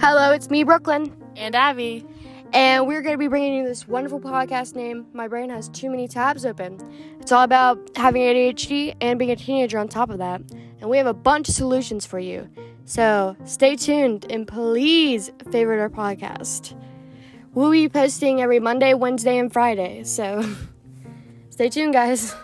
Hello, it's me, Brooklyn. And Abby. And we're going to be bringing you this wonderful podcast name. My brain has too many tabs open. It's all about having ADHD and being a teenager on top of that. And we have a bunch of solutions for you. So stay tuned and please favorite our podcast. We'll be posting every Monday, Wednesday, and Friday. So stay tuned, guys.